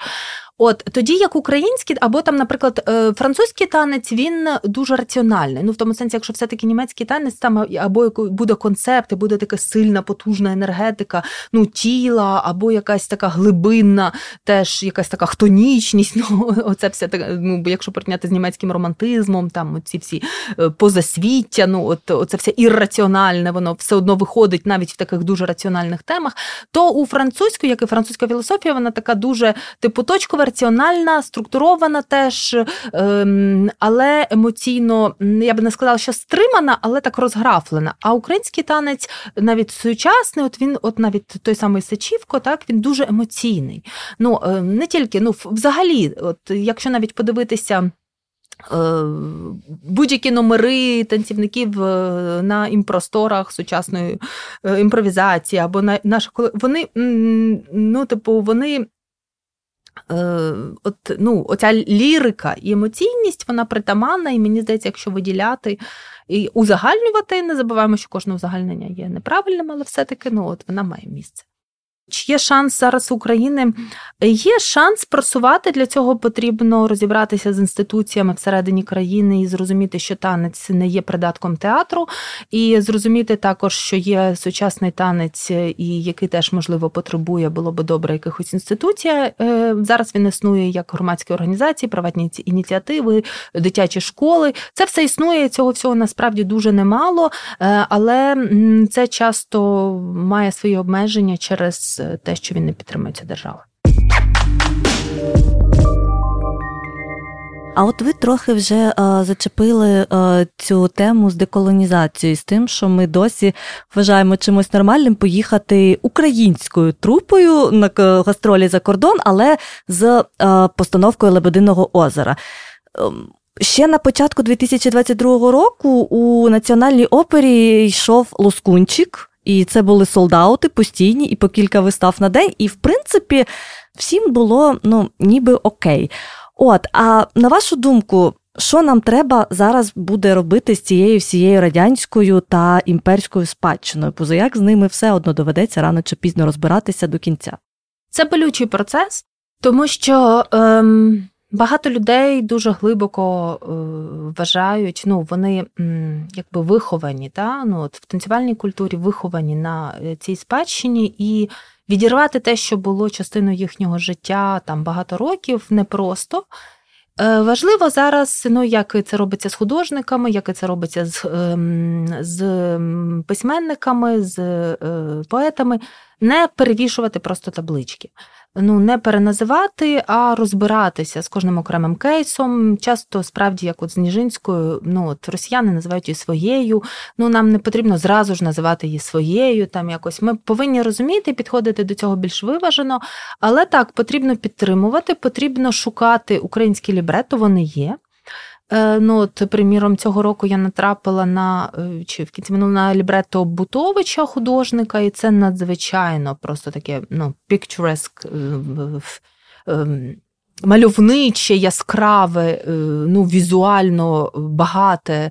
От тоді, як український, або там, наприклад, е, французький танець, він дуже раціональний. Ну в тому сенсі, якщо все-таки німецький танець, там або буде концепт, і буде така сильна, потужна енергетика, ну тіла, або якась така глибинна, теж якась така хтонічність. Ну, оце все ну, якщо порівняти з німецьким романтизмом, там ці всі е, позасвіття, ну от оце все ірраціональне, воно все одно виходить навіть в таких дуже раціональних темах. То у французьку, як і французька філософія, вона така дуже типу точкова раціональна, структурована теж, ем, але емоційно, я би не сказала, що стримана, але так розграфлена. А український танець навіть сучасний, от він, от навіть той самий Сачівко, так він дуже емоційний. Ну ем, не тільки, ну взагалі, от якщо навіть подивитися. Е, будь-які номери танцівників е, на імпросторах сучасної е, імпровізації або на наших вони ну, типу, вони от, ну, Оця лірика і емоційність, вона притаманна, і мені здається, якщо виділяти і узагальнювати, не забуваємо, що кожне узагальнення є неправильним, але все-таки ну, от вона має місце. Чи є шанс зараз України? Є шанс просувати. Для цього потрібно розібратися з інституціями всередині країни і зрозуміти, що танець не є придатком театру, і зрозуміти також, що є сучасний танець, і який теж можливо потребує, було би добре якихось інституцій. Е, зараз він існує як громадські організації, приватні ініціативи, дитячі школи. Це все існує. Цього всього насправді дуже немало, е, але це часто має свої обмеження через те, що він не підтримується держава. А от ви трохи вже а, зачепили а, цю тему з деколонізацією, з тим, що ми досі вважаємо чимось нормальним поїхати українською трупою на гастролі за кордон, але з а, постановкою Лебединого озера. Ем, ще на початку 2022 року у національній опері йшов Лоскунчик. І це були солдати постійні і по кілька вистав на день. І, в принципі, всім було ну, ніби окей. От, а на вашу думку, що нам треба зараз буде робити з цією всією радянською та імперською спадщиною? Позаяк з ними все одно доведеться рано чи пізно розбиратися до кінця? Це болючий процес, тому що. Ем... Багато людей дуже глибоко е, вважають, ну вони якби виховані, та? ну, от в танцювальній культурі виховані на е, цій спадщині, і відірвати те, що було частиною їхнього життя там багато років, непросто. Е, важливо зараз, ну як це робиться з художниками, як це робиться з ем, з письменниками, з поетами, не перевішувати просто таблички ну не переназивати, а розбиратися з кожним окремим кейсом. Часто справді, як от з Ніжинською, ну от росіяни називають її своєю. Ну нам не потрібно зразу ж називати її своєю. Там якось ми повинні розуміти, підходити до цього більш виважено. Але так потрібно підтримувати, потрібно шукати українські лібрето, вони є. Е, ну, от, Приміром, цього року я натрапила на е, чи в кінці минулого на лібрето Бутовича художника, і це надзвичайно просто таке ну, е, ем, мальовниче, яскраве, ну, візуально багате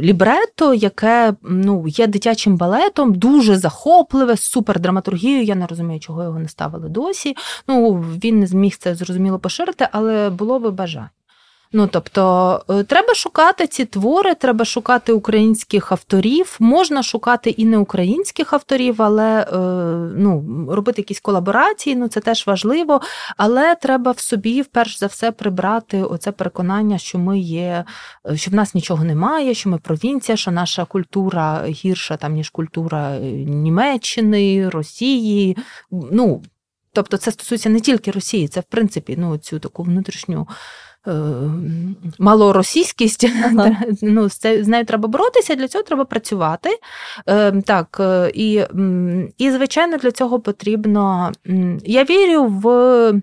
лібрето, яке ну, є дитячим балетом, дуже захопливе, супер драматургією. Я не розумію, чого його не ставили досі. Ну, Він не зміг це зрозуміло поширити, але було би бажання. Ну тобто е, треба шукати ці твори, треба шукати українських авторів. Можна шукати і не українських авторів, але е, ну, робити якісь колаборації, ну це теж важливо. Але треба в собі, вперше за все, прибрати оце переконання, що ми є, е, що в нас нічого немає, що ми провінція, що наша культура гірша там ніж культура Німеччини, Росії. Ну тобто, це стосується не тільки Росії, це в принципі ну цю таку внутрішню. Е, малоросійськість, ага. ну, з нею треба боротися, для цього треба працювати. Е, так, е, І, і, звичайно, для цього потрібно. Я вірю в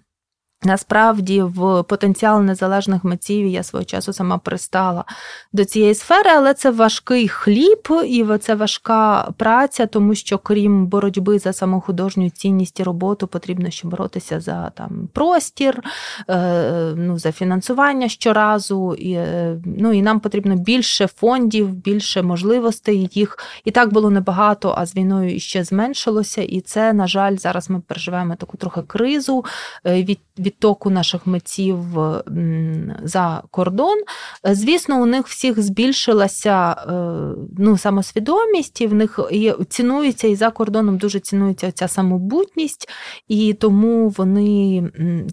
Насправді, в потенціал незалежних митців я свого часу сама пристала до цієї сфери, але це важкий хліб і це важка праця, тому що крім боротьби за самохудожню цінність і роботу, потрібно ще боротися за там простір, е, ну, за фінансування щоразу. І, е, ну, і нам потрібно більше фондів, більше можливостей. Їх і так було небагато, а з війною ще зменшилося. І це, на жаль, зараз ми переживаємо таку трохи кризу. Е, від відтоку наших митців за кордон. Е, звісно, у них всіх збільшилася е, ну, самосвідомість, і в них і цінується і за кордоном дуже цінується ця самобутність, і тому вони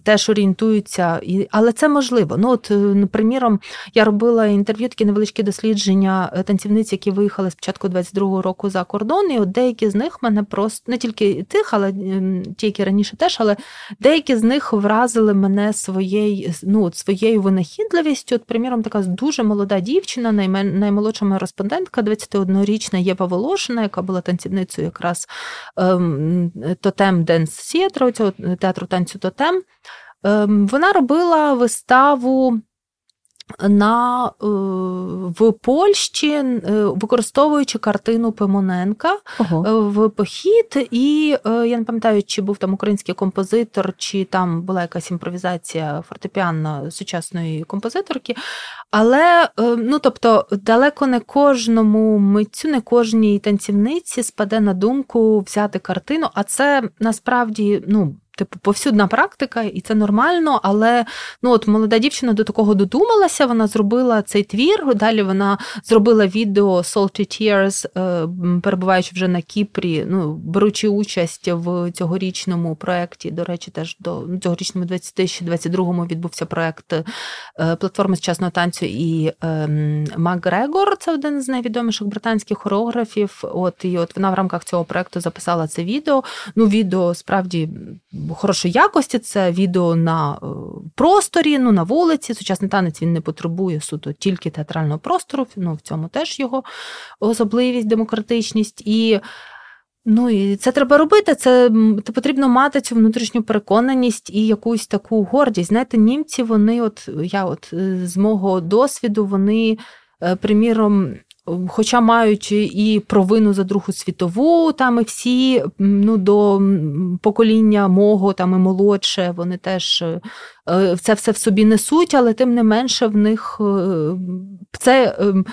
теж орієнтуються. Але це можливо. Ну, от, е, Приміром, я робила інтерв'ю, такі невеличкі дослідження танцівниць, які виїхали спочатку 22-го року за кордон, і от деякі з них мене просто не тільки тих, але ті, які раніше теж, але деякі з них вразили вразили мене своєю ну, своєю винахідливістю. От, приміром, така дуже молода дівчина, наймолодша моя респондентка, 21-річна Єва Волошина, яка була танцівницею якраз ем, Totem Dance Theatre, театру танцю Тотем. Ем, вона робила виставу на, е, В Польщі, е, використовуючи картину Пимоненка Ого. Е, в похід, і я не пам'ятаю, чи був там український композитор, чи там була якась імпровізація фортепіанна сучасної композиторки. Але ну тобто далеко не кожному митцю, не кожній танцівниці спаде на думку взяти картину, а це насправді ну типу, повсюдна практика, і це нормально. Але ну от молода дівчина до такого додумалася. Вона зробила цей твір. Далі вона зробила відео Salty Tears, е, перебуваючи вже на Кіпрі, ну беручи участь в цьогорічному проєкті. До речі, теж до цьогорічному 2022-му відбувся проєкт е, платформи сучасного танцю і ем, Макгрегор. Це один з найвідоміших британських хореографів. От і от вона в рамках цього проєкту записала це відео. Ну, відео справді хорошої якості. Це відео на е, просторі, ну на вулиці. Сучасний танець він не потребує суто тільки театрального простору. Ну в цьому теж його особливість, демократичність і. Ну і це треба робити. Це потрібно мати цю внутрішню переконаність і якусь таку гордість. Знаєте, німці, вони, от я, от е, з мого досвіду, вони, е, приміром, Хоча мають і провину за Другу світову, там і всі ну, до покоління мого там і молодше, вони теж е, це все в собі несуть, але тим не менше в них е, це ем,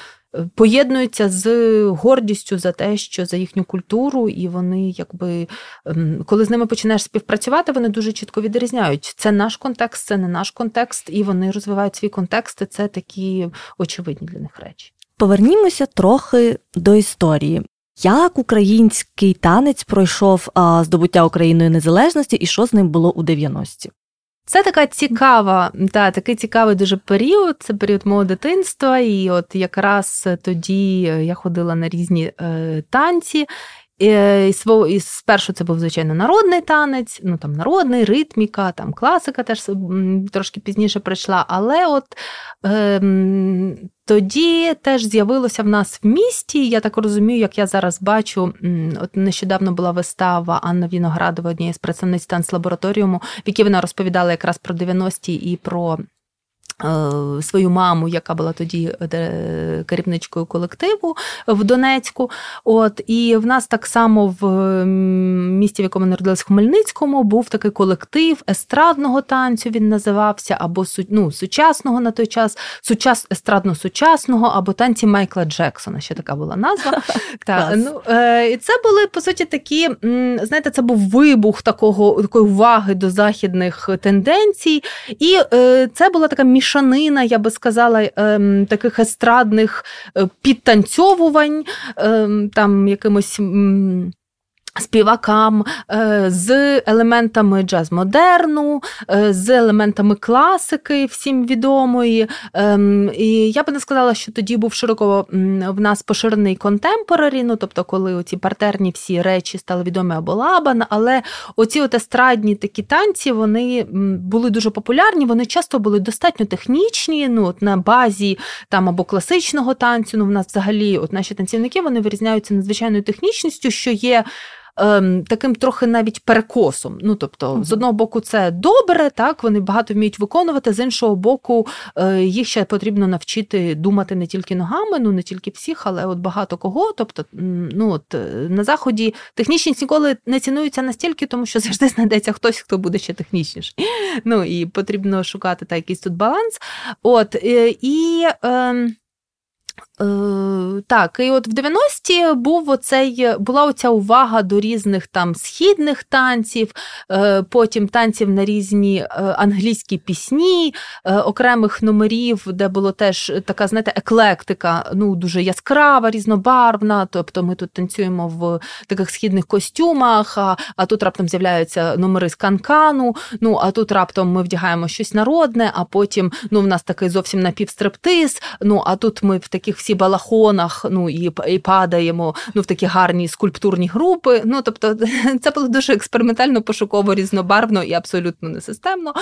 поєднується з гордістю за те, що за їхню культуру, і вони, якби, ем, коли з ними починаєш співпрацювати, вони дуже чітко відрізняють. Це наш контекст, це не наш контекст, і вони розвивають свій контекст, і це такі очевидні для них речі. Повернімося трохи до історії. Як український танець пройшов а, здобуття Україною незалежності і що з ним було у 90-ті? Це така цікава, та, такий цікавий дуже період. Це період мого дитинства, і от якраз тоді я ходила на різні е, танці. І, і Спершу це був, звичайно, народний танець, ну там народний, ритміка, там класика теж трошки пізніше прийшла. Але от е, тоді теж з'явилося в нас в місті. Я так розумію, як я зараз бачу, от нещодавно була вистава Анна Віноградова, однієї з представниць танцлабораторіуму, в якій вона розповідала якраз про 90-ті і про Е, свою маму, яка була тоді е, керівничкою колективу в Донецьку. От І в нас так само в місті, в якому народилась в Хмельницькому, був такий колектив естрадного танцю. Він називався, або ну, сучасного на той час, сучас, естрадно-сучасного, або танці Майкла Джексона. Ще така була назва. Так, ну, е, І це були по суті такі, знаєте, це був вибух такого такої уваги до західних тенденцій, і це була така між мішанина, я би сказала, ем, таких естрадних е, підтанцьовувань, ем, там якимось співакам е, з елементами джаз-модерну, е, з елементами класики, всім відомої. Ем, і я би не сказала, що тоді був широко в нас поширений контемпорарі, ну тобто, коли оці партерні всі речі стали відомі або лабан, але оці от естрадні такі танці вони були дуже популярні, вони часто були достатньо технічні, ну от на базі там або класичного танцю. Ну, в нас взагалі от наші танцівники вони вирізняються надзвичайною технічністю, що є. Ем, таким трохи навіть перекосом. Ну, тобто, mm-hmm. з одного боку, це добре, так, вони багато вміють виконувати, з іншого боку, е, їх ще потрібно навчити думати не тільки ногами, ну не тільки всіх, але от багато кого. Тобто, ну от е, на заході технічність ніколи не цінується настільки, тому що завжди знайдеться хтось, хто буде ще технічніший. Ну і потрібно шукати та якийсь тут баланс. От і. Е, Е, так, і от в 90-ті був оцей, була оця увага до різних там східних танців, е, потім танців на різні е, англійські пісні, окремих номерів, де було теж така, знаєте, еклектика, ну дуже яскрава, різнобарвна. Тобто ми тут танцюємо в таких східних костюмах, а а тут раптом з'являються номери з канкану. Ну а тут раптом ми вдягаємо щось народне, а потім ну в нас такий зовсім напівстрептиз, Ну а тут ми в таких всі балахонах, ну і і падаємо ну, в такі гарні скульптурні групи. Ну тобто, це було дуже експериментально, пошуково, різнобарвно і абсолютно несистемно.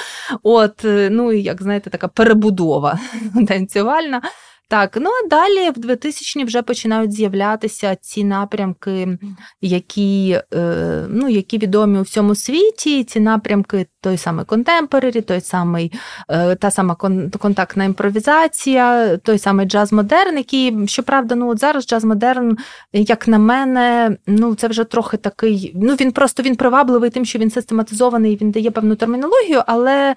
От, е, ну і як знаєте, така перебудова танцювальна. Так, ну а далі в 2000-ні вже починають з'являтися ці напрямки, які е, ну, які відомі у всьому світі. Ці напрямки той самий контемпорарі, той самий, е, та сама контактна імпровізація, той самий джаз-модерн, який, щоправда, ну от зараз джаз-модерн, як на мене, ну це вже трохи такий. Ну він просто він привабливий тим, що він систематизований, він дає певну термінологію, але.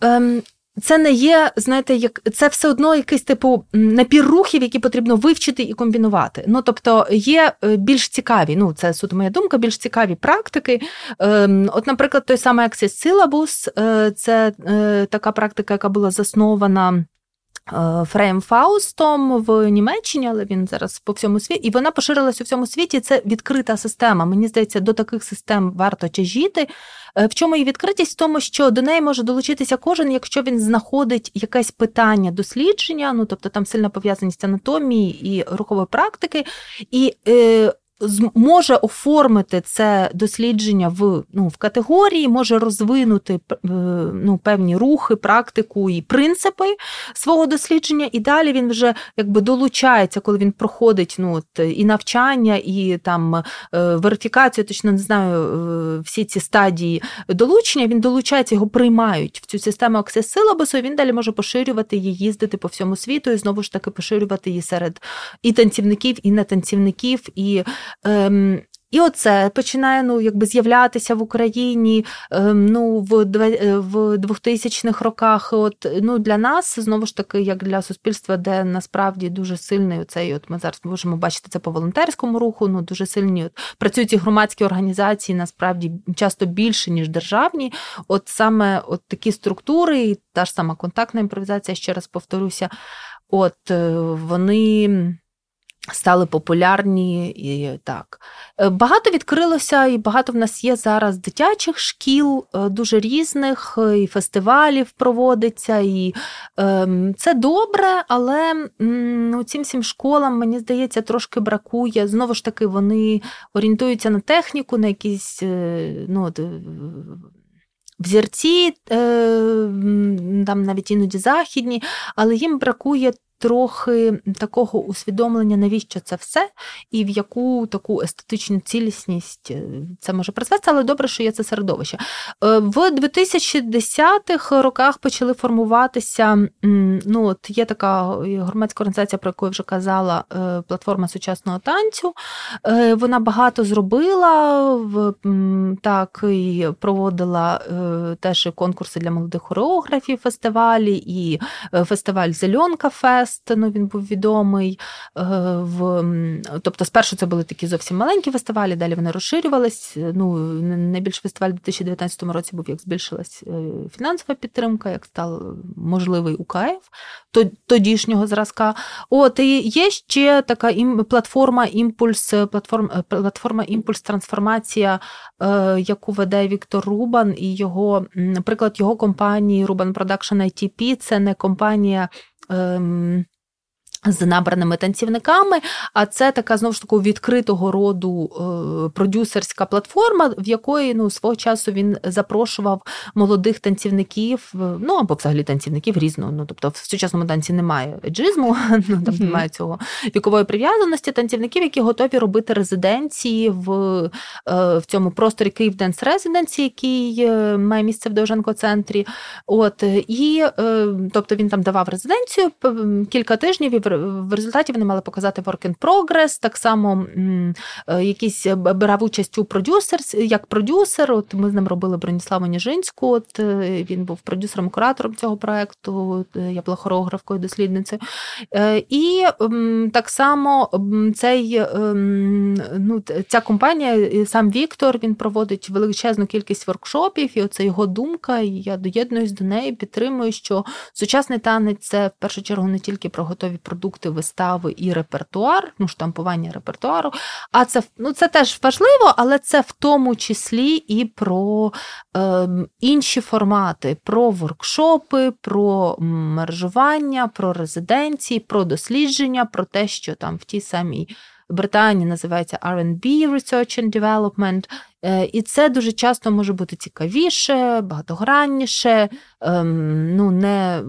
Ем, це не є, знаєте, як це все одно якийсь типу напір рухів, які потрібно вивчити і комбінувати. Ну тобто є е, більш цікаві, ну це суто моя думка, більш цікаві практики. Ем, от, наприклад, той самий Access Syllabus, е, це е, така практика, яка була заснована. Фрейм Фаустом в Німеччині, але він зараз по всьому світі, і вона поширилась у всьому світі. Це відкрита система. Мені здається, до таких систем варто тяжіти. Е, в чому її відкритість? В тому, що до неї може долучитися кожен, якщо він знаходить якесь питання дослідження, ну тобто там сильна пов'язаність анатомії і рухової практики, і е, може оформити це дослідження в ну, в категорії, може розвинути е, ну, певні рухи, практику і принципи свого дослідження, і далі він вже якби долучається, коли він проходить ну, от, і навчання, і там е, верифікацію, точно не знаю, е, всі ці стадії долучення, він долучається, його приймають в цю систему Syllabus, і він далі може поширювати її, їздити по всьому світу, і знову ж таки поширювати її серед і танцівників, і нетанцівників. і Ем, і оце починає ну, якби з'являтися в Україні ем, ну, в в 2000-х роках. От, ну, Для нас, знову ж таки, як для суспільства, де насправді дуже сильний оцей, от ми зараз можемо бачити це по волонтерському руху, ну дуже сильні от, працюють ці громадські організації насправді часто більше, ніж державні. От саме от такі структури, і та ж сама контактна імпровізація, ще раз повторюся, от е, вони стали популярні і так. Е, багато відкрилося, і багато в нас є зараз дитячих шкіл, е, дуже різних, е, і фестивалів проводиться. І е, це добре, але ну, цим всім школам, мені здається, трошки бракує. Знову ж таки, вони орієнтуються на техніку, на якісь ну, взірці, там навіть іноді західні, але їм бракує трохи такого усвідомлення, навіщо це все, і в яку таку естетичну цілісність е, це може призвести, але добре, що є це середовище. Е, в 2010-х роках почали формуватися. Ну, от Є така громадська організація, про яку я вже казала, е, платформа сучасного танцю. Вона багато зробила так і проводила теж конкурси для молодих хореографів, фестивалі, і фестиваль Зеленка Фест. Фест, ну він був відомий. Е, в, Тобто, спершу це були такі зовсім маленькі фестивалі, далі вони розширювались. Ну, Найбільший фестиваль у 2019 році був, як збільшилась е, фінансова підтримка, як став можливий УКФ тодішнього зразка. От і є ще така ім, платформа імпульс, платформ, е, платформа імпульс трансформація, яку веде Віктор Рубан, і його, наприклад, його компанії Ruban Production ITP, це не компанія. Ем, з набраними танцівниками, а це така знову ж таки відкритого роду е, продюсерська платформа, в якої ну свого часу він запрошував молодих танцівників, ну або взагалі танцівників різного. Ну тобто в сучасному танці немає еджизму, ну там немає цього вікової прив'язаності. Танцівників, які готові робити резиденції в е, в цьому просторі Київ Денс Резиденсі, який е, має місце в Довженко центрі. От і тобто він там давав резиденцію кілька тижнів і в результаті вони мали показати work in progress, так само е, якийсь е, брав участь у продюсер, як продюсер. От ми з ним робили Броніславу Ніжинську. От е, він був продюсером, куратором цього проекту. Я була хореографкою, дослідницею. І так само цей ну, ця компанія, сам Віктор, він проводить величезну кількість воркшопів, і оце його думка. І я доєднуюсь до неї, підтримую, що сучасний танець це в першу чергу не тільки про готові продукти продукти вистави і репертуар, ну штампування репертуару. А це ну, це теж важливо, але це в тому числі і про е, інші формати, про воркшопи, про мержування, про резиденції, про дослідження, про те, що там в тій самій. Британії називається R&B Research and Development, і це дуже часто може бути цікавіше, багатогранніше, ем, ну, не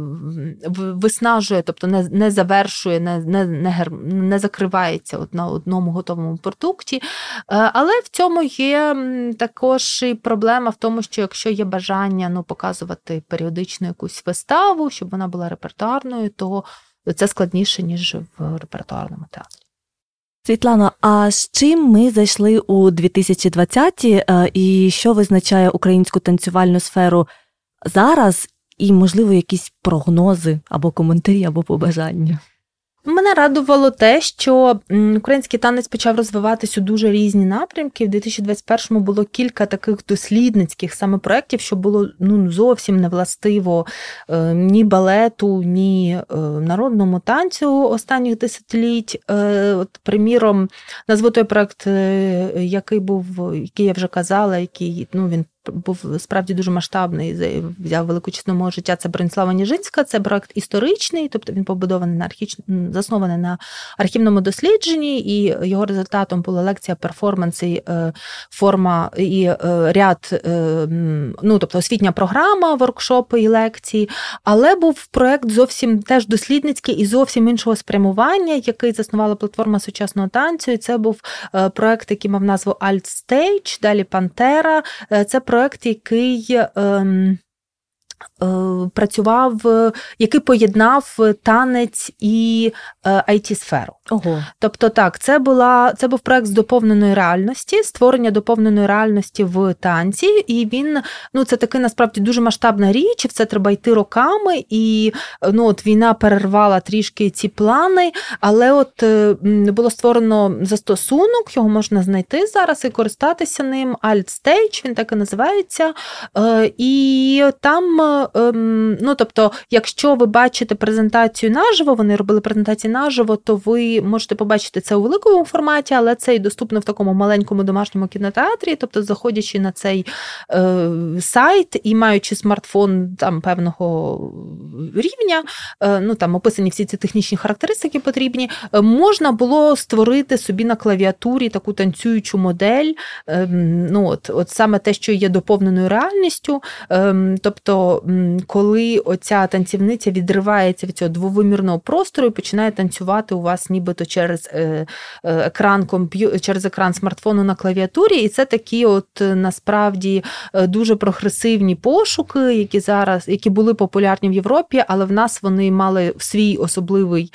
виснажує, тобто не не завершує, не не, не, не закривається от на одному готовому продукті. Е, але в цьому є також і проблема в тому, що якщо є бажання ну, показувати періодично якусь виставу, щоб вона була репертуарною, то це складніше, ніж в репертуарному театрі. Світлано, а з чим ми зайшли у 2020-ті е, і що визначає українську танцювальну сферу зараз, і, можливо, якісь прогнози або коментарі, або побажання? Мене радувало те, що український танець почав розвиватись у дуже різні напрямки. В 2021-му було кілька таких дослідницьких саме проєктів, що було ну зовсім не властиво е, ні балету, ні е, народному танцю останніх десятиліть. Е, от, Приміром, назву той проєкт, який був, який я вже казала, який ну він був справді дуже масштабний, взяв велику частину мого життя. Це Бронислава Ніжинська, це проект історичний, тобто він побудований на архіч... заснований на архівному дослідженні, і його результатом була лекція перформанси, е, форма і е, ряд, е, ну тобто освітня програма, воркшопи і лекції. Але був проект зовсім теж дослідницький і зовсім іншого спрямування, який заснувала платформа сучасного танцю. І це був проект, який мав назву Alt Stage, далі Пантера. Це проект, який ем, Е, працював, який поєднав танець і it е, сферу Ого. Тобто, так, це була це був проект з доповненої реальності, створення доповненої реальності в танці, і він ну це таки насправді дуже масштабна річ. В це треба йти роками, і ну от війна перервала трішки ці плани, але от було створено застосунок, його можна знайти зараз і користатися ним. Alt Stage, він так і називається. Е, і там Ем, ну тобто, якщо ви бачите презентацію наживо, вони робили презентації наживо, то ви можете побачити це у великому форматі, але це і доступно в такому маленькому домашньому кінотеатрі. Тобто, заходячи на цей е, сайт і маючи смартфон там певного рівня, е, ну там описані всі ці технічні характеристики потрібні, е, можна було створити собі на клавіатурі таку танцюючу модель. Е, ну от, от саме те, що є доповненою реальністю. Ем, коли оця танцівниця відривається від цього двовимірного простору і починає танцювати у вас, нібито через е, е, екран через екран смартфону на клавіатурі, і це такі, от е, насправді дуже прогресивні пошуки, які зараз які були популярні в Європі, але в нас вони мали свій особливий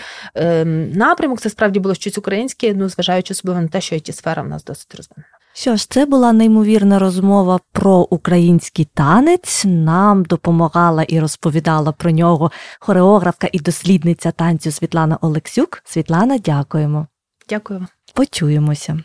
напрямок. Це справді було щось українське, ну зважаючи особливо на те, що ті сфера в нас досить розвинена. Що ж, це була неймовірна розмова про український танець. Нам допомагала і розповідала про нього хореографка і дослідниця танцю Світлана Олексюк. Світлана, дякуємо. Дякую. Почуємося.